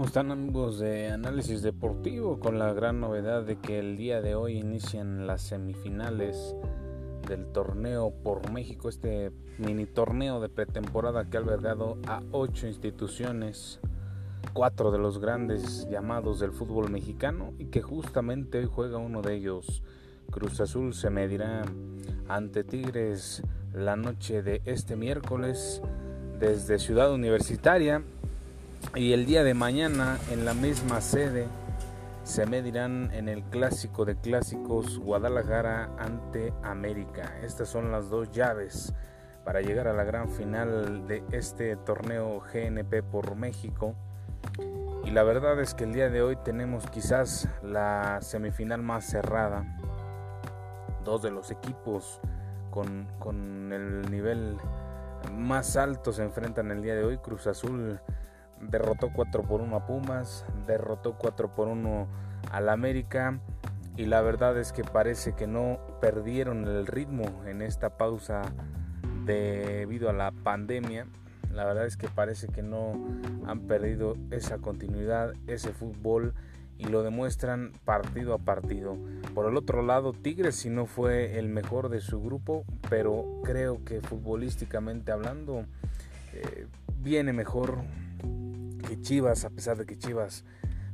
¿Cómo están amigos de análisis deportivo? Con la gran novedad de que el día de hoy inician las semifinales del torneo por México, este mini torneo de pretemporada que ha albergado a ocho instituciones, cuatro de los grandes llamados del fútbol mexicano y que justamente hoy juega uno de ellos. Cruz Azul se medirá ante Tigres la noche de este miércoles desde Ciudad Universitaria y el día de mañana en la misma sede se medirán en el clásico de clásicos Guadalajara ante América. Estas son las dos llaves para llegar a la gran final de este torneo GNP por México. Y la verdad es que el día de hoy tenemos quizás la semifinal más cerrada. Dos de los equipos con, con el nivel más alto se enfrentan el día de hoy. Cruz Azul derrotó 4 por 1 a Pumas, derrotó 4 por 1 al América y la verdad es que parece que no perdieron el ritmo en esta pausa debido a la pandemia. La verdad es que parece que no han perdido esa continuidad, ese fútbol y lo demuestran partido a partido. Por el otro lado, Tigres si no fue el mejor de su grupo, pero creo que futbolísticamente hablando eh, viene mejor Chivas, a pesar de que Chivas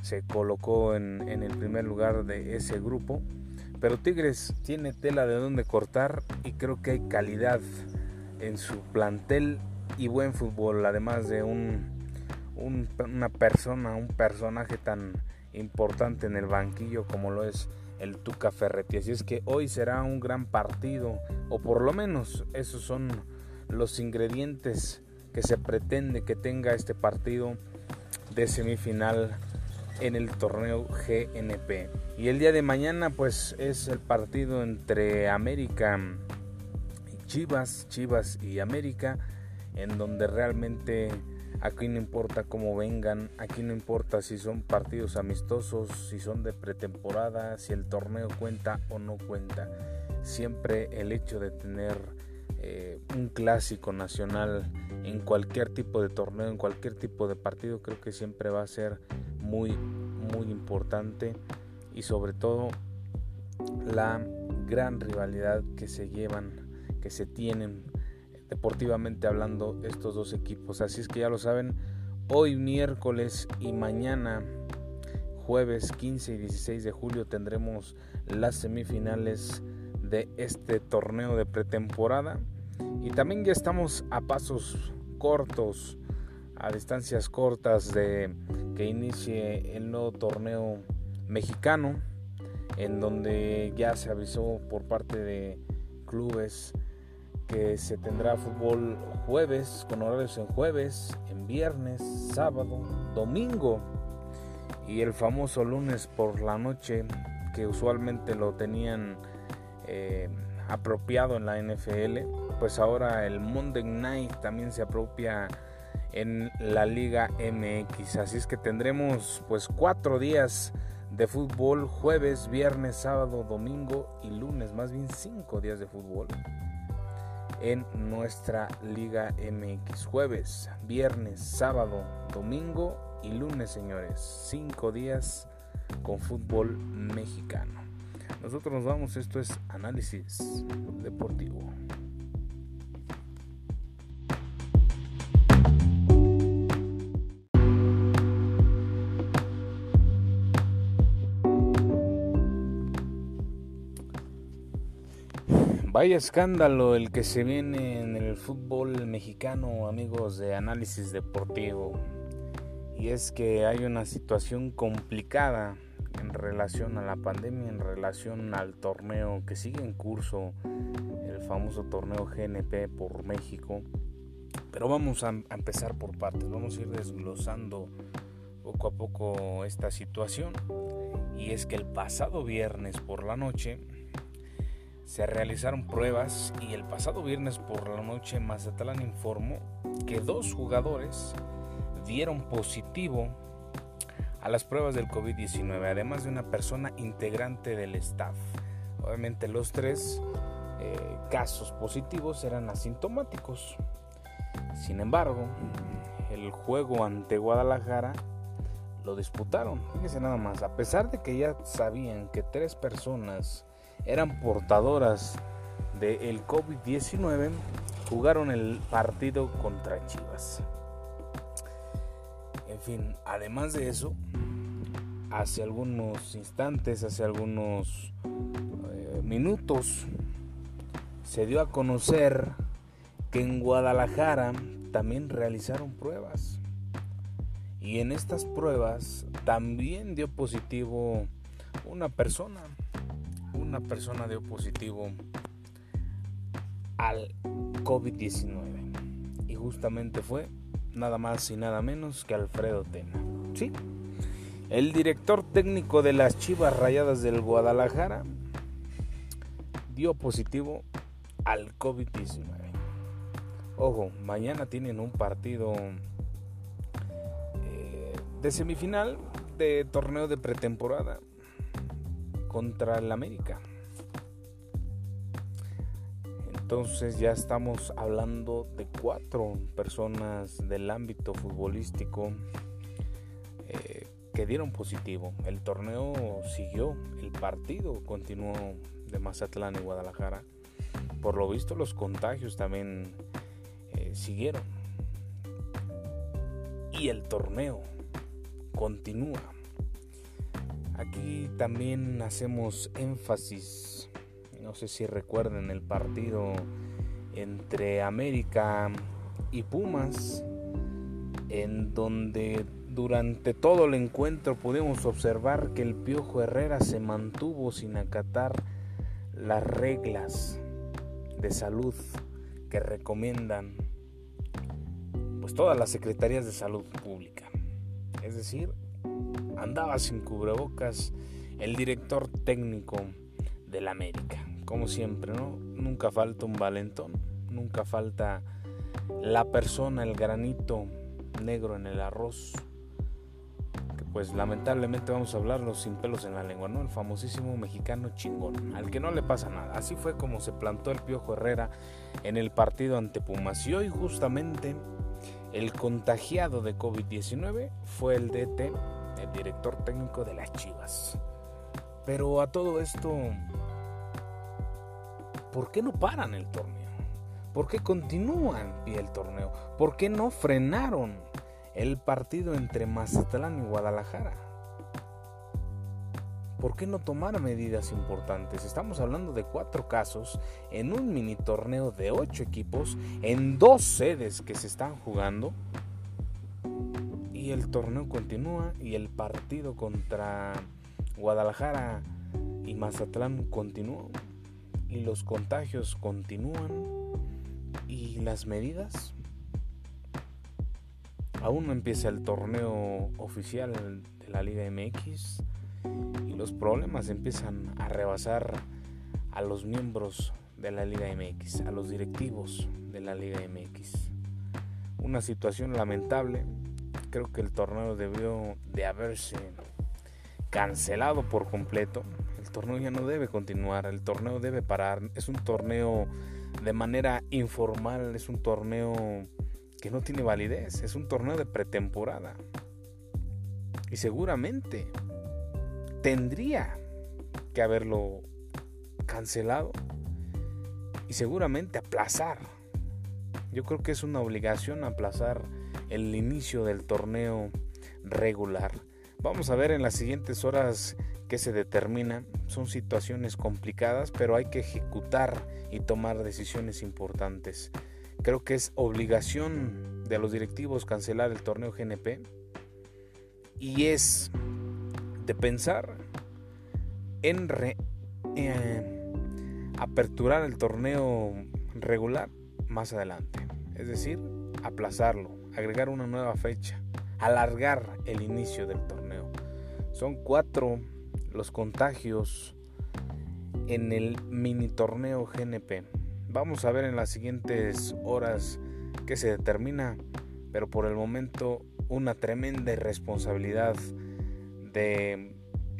se colocó en, el primer lugar de ese grupo. Pero Tigres tiene tela de donde cortar y creo que hay calidad en su plantel y buen fútbol, además de un, una persona, un personaje tan importante en el banquillo como lo es el Tuca Ferretti. Así es que hoy será un gran partido, o por lo menos esos son los ingredientes que se pretende que tenga este partido de semifinal en el torneo GNP. Y el día de mañana pues es el partido entre América y Chivas, Chivas y América, en donde realmente aquí no importa cómo vengan, aquí no importa si son partidos amistosos, si son de pretemporada, si el torneo cuenta o no cuenta. Siempre el hecho de tener eh, un clásico nacional en cualquier tipo de torneo, en cualquier tipo de partido, creo que siempre va a ser muy, muy importante y sobre todo la gran rivalidad que se llevan, que se tienen deportivamente hablando estos dos equipos. Así es que ya lo saben, hoy miércoles y mañana jueves 15 y 16 de julio tendremos las semifinales de este torneo de pretemporada. Y también ya estamos a pasos cortos, a distancias cortas de que inicie el nuevo torneo mexicano, en donde ya se avisó por parte de clubes que se tendrá fútbol jueves, con horarios en jueves, en viernes, sábado, domingo. Y el famoso lunes por la noche que usualmente lo tenían eh, apropiado en la NFL, pues ahora el Monday Night también se apropia en la Liga MX. Así es que tendremos pues cuatro días de fútbol, jueves, viernes, sábado, domingo y lunes, más bien cinco días de fútbol en nuestra Liga MX. Jueves, viernes, sábado, domingo y lunes, señores. Cinco días con fútbol mexicano. Nosotros nos vamos, esto es análisis deportivo. Vaya escándalo el que se viene en el fútbol mexicano, amigos de análisis deportivo. Y es que hay una situación complicada en relación a la pandemia, en relación al torneo que sigue en curso, el famoso torneo GNP por México. Pero vamos a, empezar por partes, vamos a ir desglosando poco a poco esta situación. Y es que el pasado viernes por la noche se realizaron pruebas y el pasado viernes por la noche Mazatlán informó que dos jugadores dieron positivo a las pruebas del COVID-19, además de una persona integrante del staff. Obviamente los tres eh, casos positivos eran asintomáticos. Sin embargo, el juego ante Guadalajara lo disputaron. Fíjense nada más, a pesar de que ya sabían que tres personas eran portadoras del COVID-19, jugaron el partido contra Chivas. En fin, además de eso, hace algunos instantes, hace algunos eh, minutos, se dio a conocer que en Guadalajara también realizaron pruebas. Y en estas pruebas también dio positivo una persona. Una persona dio positivo al COVID-19. Y justamente fue nada más y nada menos que Alfredo Tena. Sí, el director técnico de las Chivas Rayadas del Guadalajara dio positivo al COVID-19. Ojo, mañana tienen un partido eh, de semifinal de torneo de pretemporada contra el América. Entonces ya estamos hablando de cuatro personas del ámbito futbolístico eh, que dieron positivo. El torneo siguió, el partido continuó de Mazatlán y Guadalajara. Por lo visto los contagios también eh, siguieron. Y el torneo continúa. Aquí también hacemos énfasis no sé si recuerden el partido entre América y Pumas, en donde durante todo el encuentro pudimos observar que el Piojo Herrera se mantuvo sin acatar las reglas de salud que recomiendan pues todas las secretarías de salud pública. Es decir, andaba sin cubrebocas el director técnico del América como siempre, ¿no? Nunca falta un valentón, nunca falta la persona, el granito negro en el arroz. Que pues lamentablemente vamos a hablarlo sin pelos en la lengua, ¿no? El famosísimo mexicano chingón, al que no le pasa nada. Así fue como se plantó el Piojo Herrera en el partido ante Pumas. Y hoy justamente el contagiado de COVID-19 fue el DT, el director técnico de las Chivas. Pero a todo esto ¿por qué no paran el torneo? ¿Por qué continúan pie el torneo? ¿Por qué no frenaron el partido entre Mazatlán y Guadalajara? ¿Por qué no tomar medidas importantes? Estamos hablando de cuatro casos en un mini torneo de ocho equipos en dos sedes que se están jugando. Y el torneo continúa y el partido contra Guadalajara y Mazatlán continúa y los contagios continúan y las medidas. Aún no empieza el torneo oficial de la Liga MX y los problemas empiezan a rebasar a los miembros de la Liga MX, a los directivos de la Liga MX. Una situación lamentable. Creo que el torneo debió de haberse cancelado por completo torneo ya no debe continuar, el torneo debe parar. Es un torneo de manera informal, es un torneo que no tiene validez, es un torneo de pretemporada. Y seguramente tendría que haberlo cancelado y seguramente aplazar. Yo creo que es una obligación aplazar el inicio del torneo regular. Vamos a ver en las siguientes horas qué se determina. Son situaciones complicadas, pero hay que ejecutar y tomar decisiones importantes. Creo que es obligación de los directivos cancelar el torneo GNP y es de pensar en eh, aperturar el torneo regular más adelante. Es decir, aplazarlo, agregar una nueva fecha, alargar el inicio del torneo. Son cuatro los contagios en el mini torneo GNP. Vamos a ver en las siguientes horas qué se determina, pero por el momento una tremenda irresponsabilidad de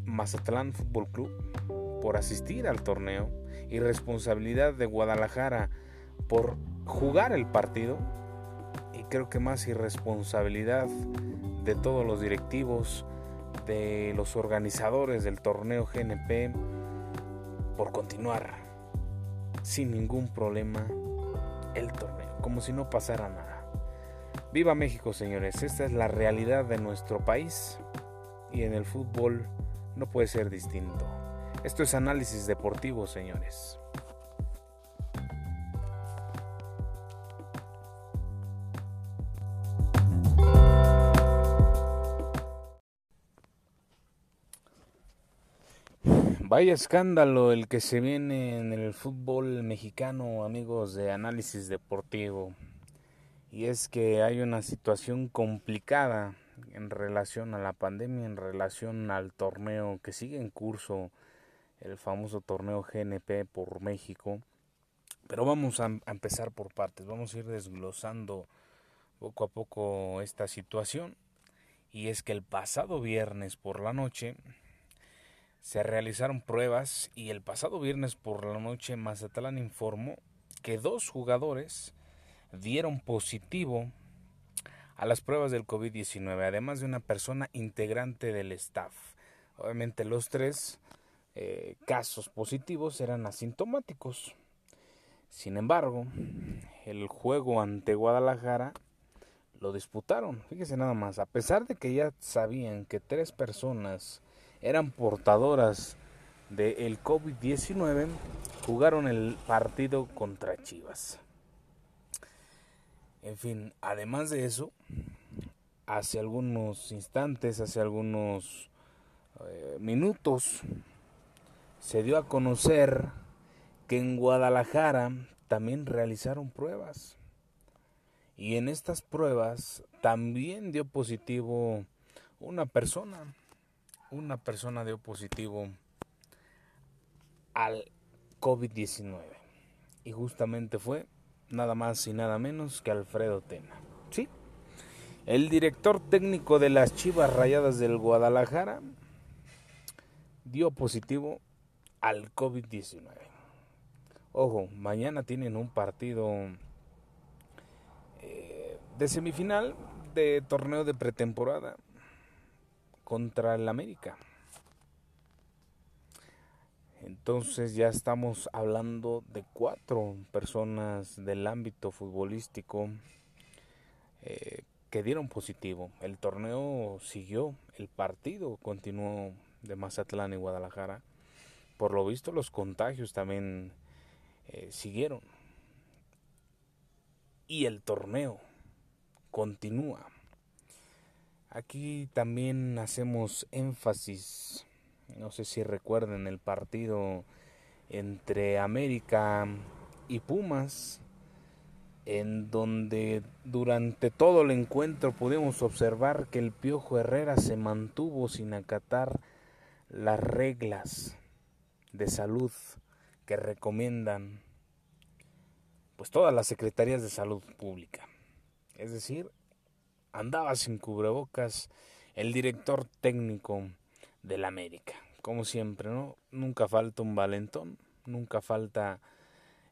Mazatlán Fútbol Club por asistir al torneo, irresponsabilidad de Guadalajara por jugar el partido y creo que más irresponsabilidad de todos los directivos de los organizadores del torneo GNP por continuar sin ningún problema el torneo, como si no pasara nada. Viva México, señores, esta es la realidad de nuestro país y en el fútbol no puede ser distinto. Esto es análisis deportivo, señores. Vaya escándalo el que se viene en el fútbol mexicano, amigos de análisis deportivo. Y es que hay una situación complicada en relación a la pandemia, en relación al torneo que sigue en curso, el famoso torneo GNP por México. Pero vamos a, empezar por partes, vamos a ir desglosando poco a poco esta situación. Y es que el pasado viernes por la noche se realizaron pruebas y el pasado viernes por la noche Mazatlán informó que dos jugadores dieron positivo a las pruebas del COVID-19, además de una persona integrante del staff. Obviamente los tres eh, casos positivos eran asintomáticos. Sin embargo, el juego ante Guadalajara lo disputaron. Fíjese nada más, a pesar de que ya sabían que tres personas eran portadoras del COVID-19, jugaron el partido contra Chivas. En fin, además de eso, hace algunos instantes, hace algunos eh, minutos, se dio a conocer que en Guadalajara también realizaron pruebas. Y en estas pruebas también dio positivo una persona una persona dio positivo al COVID-19. Y justamente fue nada más y nada menos que Alfredo Tena. ¿Sí? El director técnico de las Chivas Rayadas del Guadalajara dio positivo al COVID-19. Ojo, mañana tienen un partido eh, de semifinal de torneo de pretemporada contra el América. Entonces ya estamos hablando de cuatro personas del ámbito futbolístico eh, que dieron positivo. El torneo siguió, el partido continuó de Mazatlán y Guadalajara. Por lo visto los contagios también eh, siguieron. Y el torneo continúa. Aquí también hacemos énfasis, no sé si recuerden el partido entre América y Pumas, en donde durante todo el encuentro pudimos observar que el Piojo Herrera se mantuvo sin acatar las reglas de salud que recomiendan pues todas las secretarías de salud pública. Es decir, andaba sin cubrebocas el director técnico del América. Como siempre, ¿no? Nunca falta un valentón, nunca falta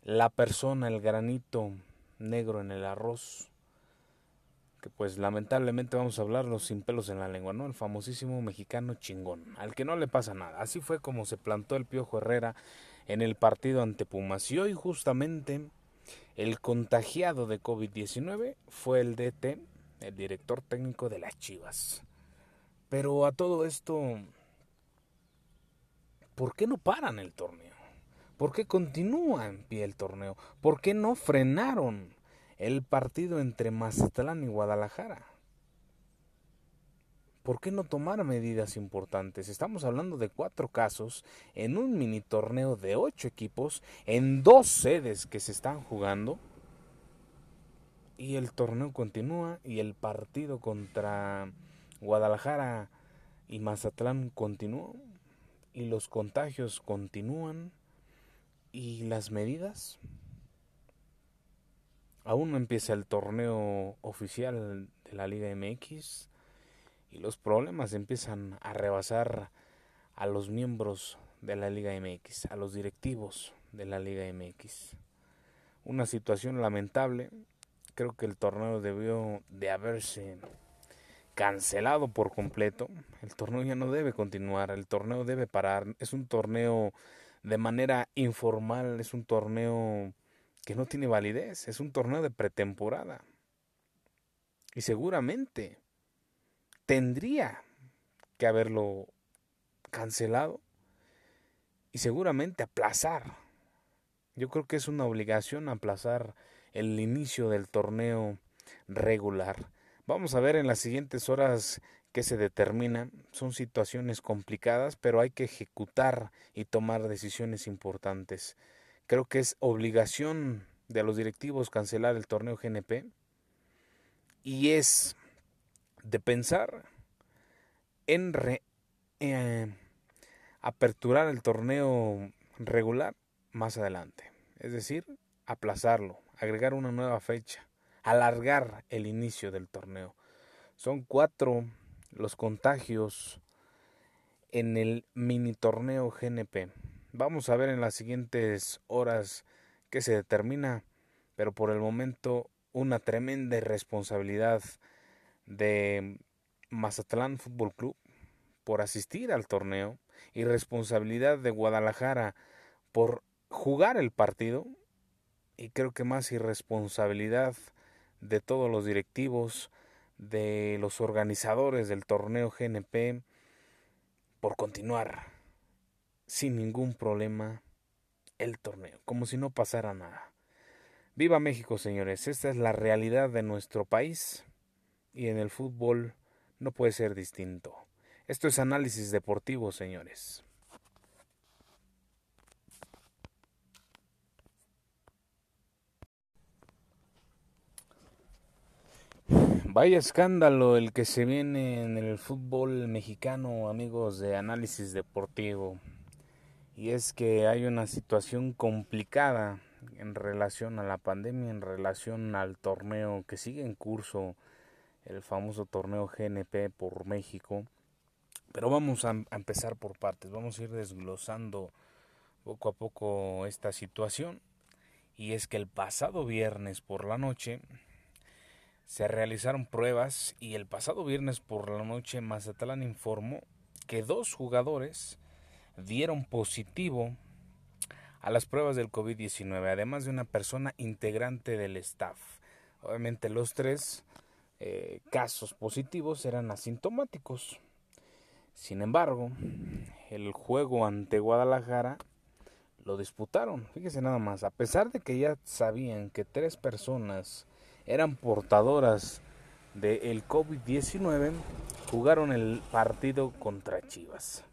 la persona, el granito negro en el arroz, que pues lamentablemente vamos a hablarlo sin pelos en la lengua, ¿no? El famosísimo mexicano chingón, al que no le pasa nada. Así fue como se plantó el Piojo Herrera en el partido ante Pumas. Y hoy justamente el contagiado de COVID-19 fue el DT el director técnico de las Chivas. Pero a todo esto, ¿por qué no paran el torneo? ¿Por qué continúa en pie el torneo? ¿Por qué no frenaron el partido entre Mazatlán y Guadalajara? ¿Por qué no tomar medidas importantes? Estamos hablando de cuatro casos en un mini torneo de ocho equipos en dos sedes que se están jugando y el torneo continúa y el partido contra Guadalajara y Mazatlán continúa y los contagios continúan y las medidas. Aún no empieza el torneo oficial de la Liga MX y los problemas empiezan a rebasar a los miembros de la Liga MX, a los directivos de la Liga MX. Una situación lamentable creo que el torneo debió de haberse cancelado por completo, el torneo ya no debe continuar, el torneo debe parar, es un torneo de manera informal, es un torneo que no tiene validez, es un torneo de pretemporada. Y seguramente tendría que haberlo cancelado y seguramente aplazar. Yo creo que es una obligación aplazar el inicio del torneo regular. Vamos a ver en las siguientes horas qué se determina. Son situaciones complicadas, pero hay que ejecutar y tomar decisiones importantes. Creo que es obligación de los directivos cancelar el torneo GNP y es de pensar en eh, aperturar el torneo regular más adelante. Es decir, aplazarlo, agregar una nueva fecha alargar el inicio del torneo. Son cuatro los contagios en el mini torneo GNP. Vamos a ver en las siguientes horas qué se determina, pero por el momento una tremenda irresponsabilidad de Mazatlán Fútbol Club por asistir al torneo, irresponsabilidad de Guadalajara por jugar el partido y creo que más irresponsabilidad de todos los directivos, de los organizadores del torneo GNP, por continuar sin ningún problema el torneo, como si no pasara nada. Viva México, señores, esta es la realidad de nuestro país y en el fútbol no puede ser distinto. Esto es análisis deportivo, señores. Vaya escándalo el que se viene en el fútbol mexicano, amigos de análisis deportivo. Y es que hay una situación complicada en relación a la pandemia, en relación al torneo que sigue en curso, el famoso torneo GNP por México. Pero vamos a, empezar por partes, vamos a ir desglosando poco a poco esta situación. Y es que el pasado viernes por la noche se realizaron pruebas y el pasado viernes por la noche Mazatlán informó que dos jugadores dieron positivo a las pruebas del COVID-19, además de una persona integrante del staff. Obviamente los tres eh, casos positivos eran asintomáticos. Sin embargo, el juego ante Guadalajara lo disputaron. Fíjese nada más, a pesar de que ya sabían que tres personas eran portadoras del COVID-19, jugaron el partido contra Chivas.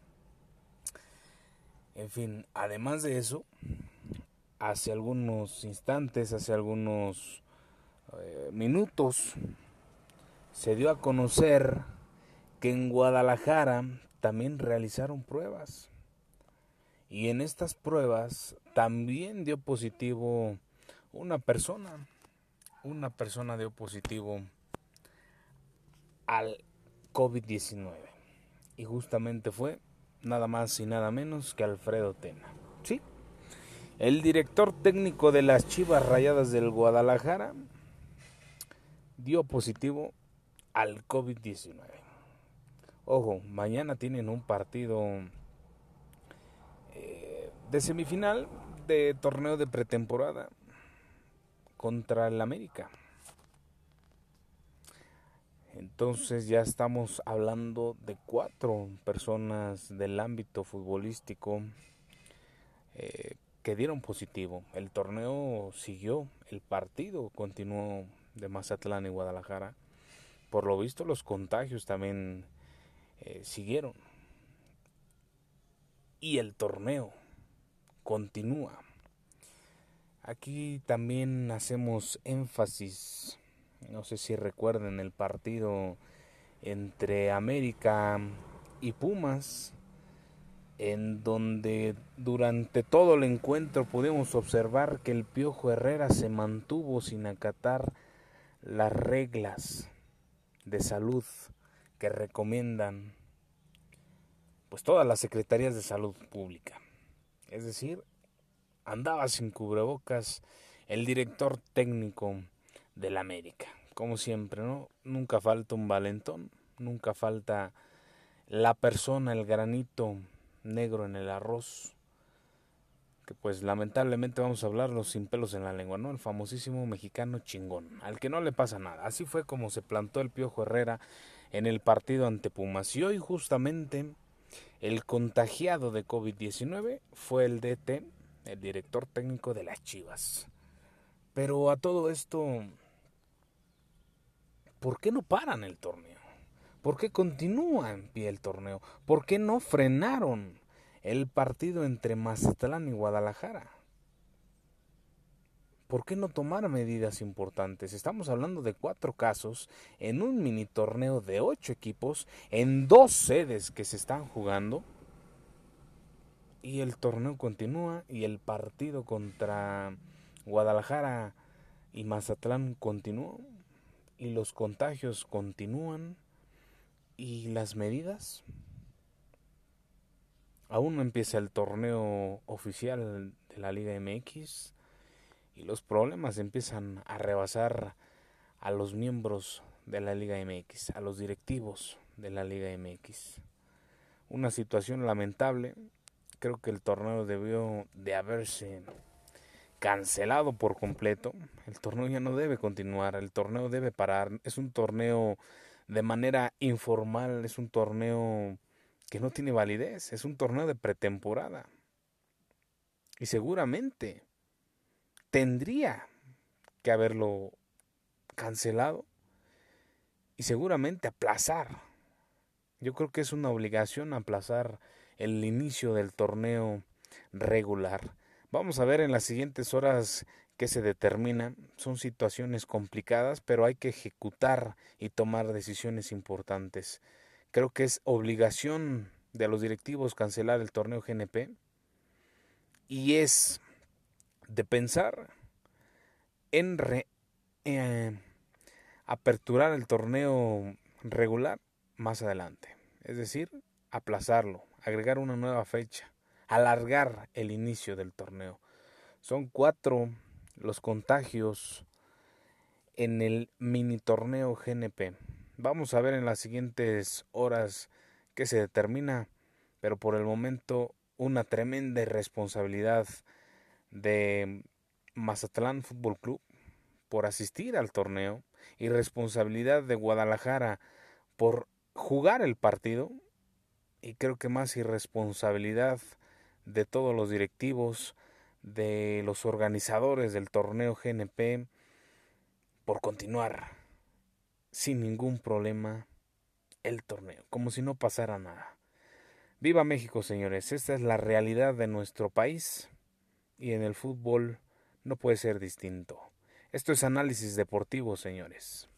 En fin, además de eso, hace algunos instantes, hace algunos eh, minutos, se dio a conocer que en Guadalajara también realizaron pruebas. Y en estas pruebas también dio positivo una persona una persona dio positivo al COVID-19. Y justamente fue nada más y nada menos que Alfredo Tena. ¿Sí? El director técnico de las Chivas Rayadas del Guadalajara dio positivo al COVID-19. Ojo, mañana tienen un partido eh, de semifinal de torneo de pretemporada contra el América. Entonces ya estamos hablando de cuatro personas del ámbito futbolístico eh, que dieron positivo. El torneo siguió, el partido continuó de Mazatlán y Guadalajara. Por lo visto los contagios también eh, siguieron. Y el torneo continúa. Aquí también hacemos énfasis, no sé si recuerden el partido entre América y Pumas, en donde durante todo el encuentro pudimos observar que el Piojo Herrera se mantuvo sin acatar las reglas de salud que recomiendan pues todas las secretarías de salud pública. Es decir, andaba sin cubrebocas el director técnico del América. Como siempre, ¿no? Nunca falta un valentón, nunca falta la persona, el granito negro en el arroz, que pues lamentablemente vamos a hablarlo sin pelos en la lengua, ¿no? El famosísimo mexicano chingón, al que no le pasa nada. Así fue como se plantó el Piojo Herrera en el partido ante Pumas. Y hoy justamente el contagiado de COVID-19 fue el DT, el director técnico de las Chivas. Pero a todo esto, ¿por qué no paran el torneo? ¿Por qué continúa en pie el torneo? ¿Por qué no frenaron el partido entre Mazatlán y Guadalajara? ¿Por qué no tomar medidas importantes? Estamos hablando de cuatro casos en un mini torneo de ocho equipos en dos sedes que se están jugando. Y el torneo continúa y el partido contra Guadalajara y Mazatlán continúa. Y los contagios continúan. ¿Y las medidas? Aún no empieza el torneo oficial de la Liga MX y los problemas empiezan a rebasar a los miembros de la Liga MX, a los directivos de la Liga MX. Una situación lamentable. Creo que el torneo debió de haberse cancelado por completo. El torneo ya no debe continuar, el torneo debe parar. Es un torneo de manera informal, es un torneo que no tiene validez, es un torneo de pretemporada. Y seguramente tendría que haberlo cancelado y seguramente aplazar. Yo creo que es una obligación aplazar el inicio del torneo regular. Vamos a ver en las siguientes horas qué se determina. Son situaciones complicadas, pero hay que ejecutar y tomar decisiones importantes. Creo que es obligación de los directivos cancelar el torneo GNP y es de pensar en eh, aperturar el torneo regular más adelante. Es decir, aplazarlo, agregar una nueva fecha, alargar el inicio del torneo. Son cuatro los contagios en el mini torneo GNP. Vamos a ver en las siguientes horas qué se determina, pero por el momento una tremenda irresponsabilidad de Mazatlán Fútbol Club por asistir al torneo y responsabilidad de Guadalajara por jugar el partido y creo que más irresponsabilidad de todos los directivos, de los organizadores del torneo GNP por continuar sin ningún problema el torneo, como si no pasara nada. Viva México, señores, esta es la realidad de nuestro país y en el fútbol no puede ser distinto. Esto es análisis deportivo, señores.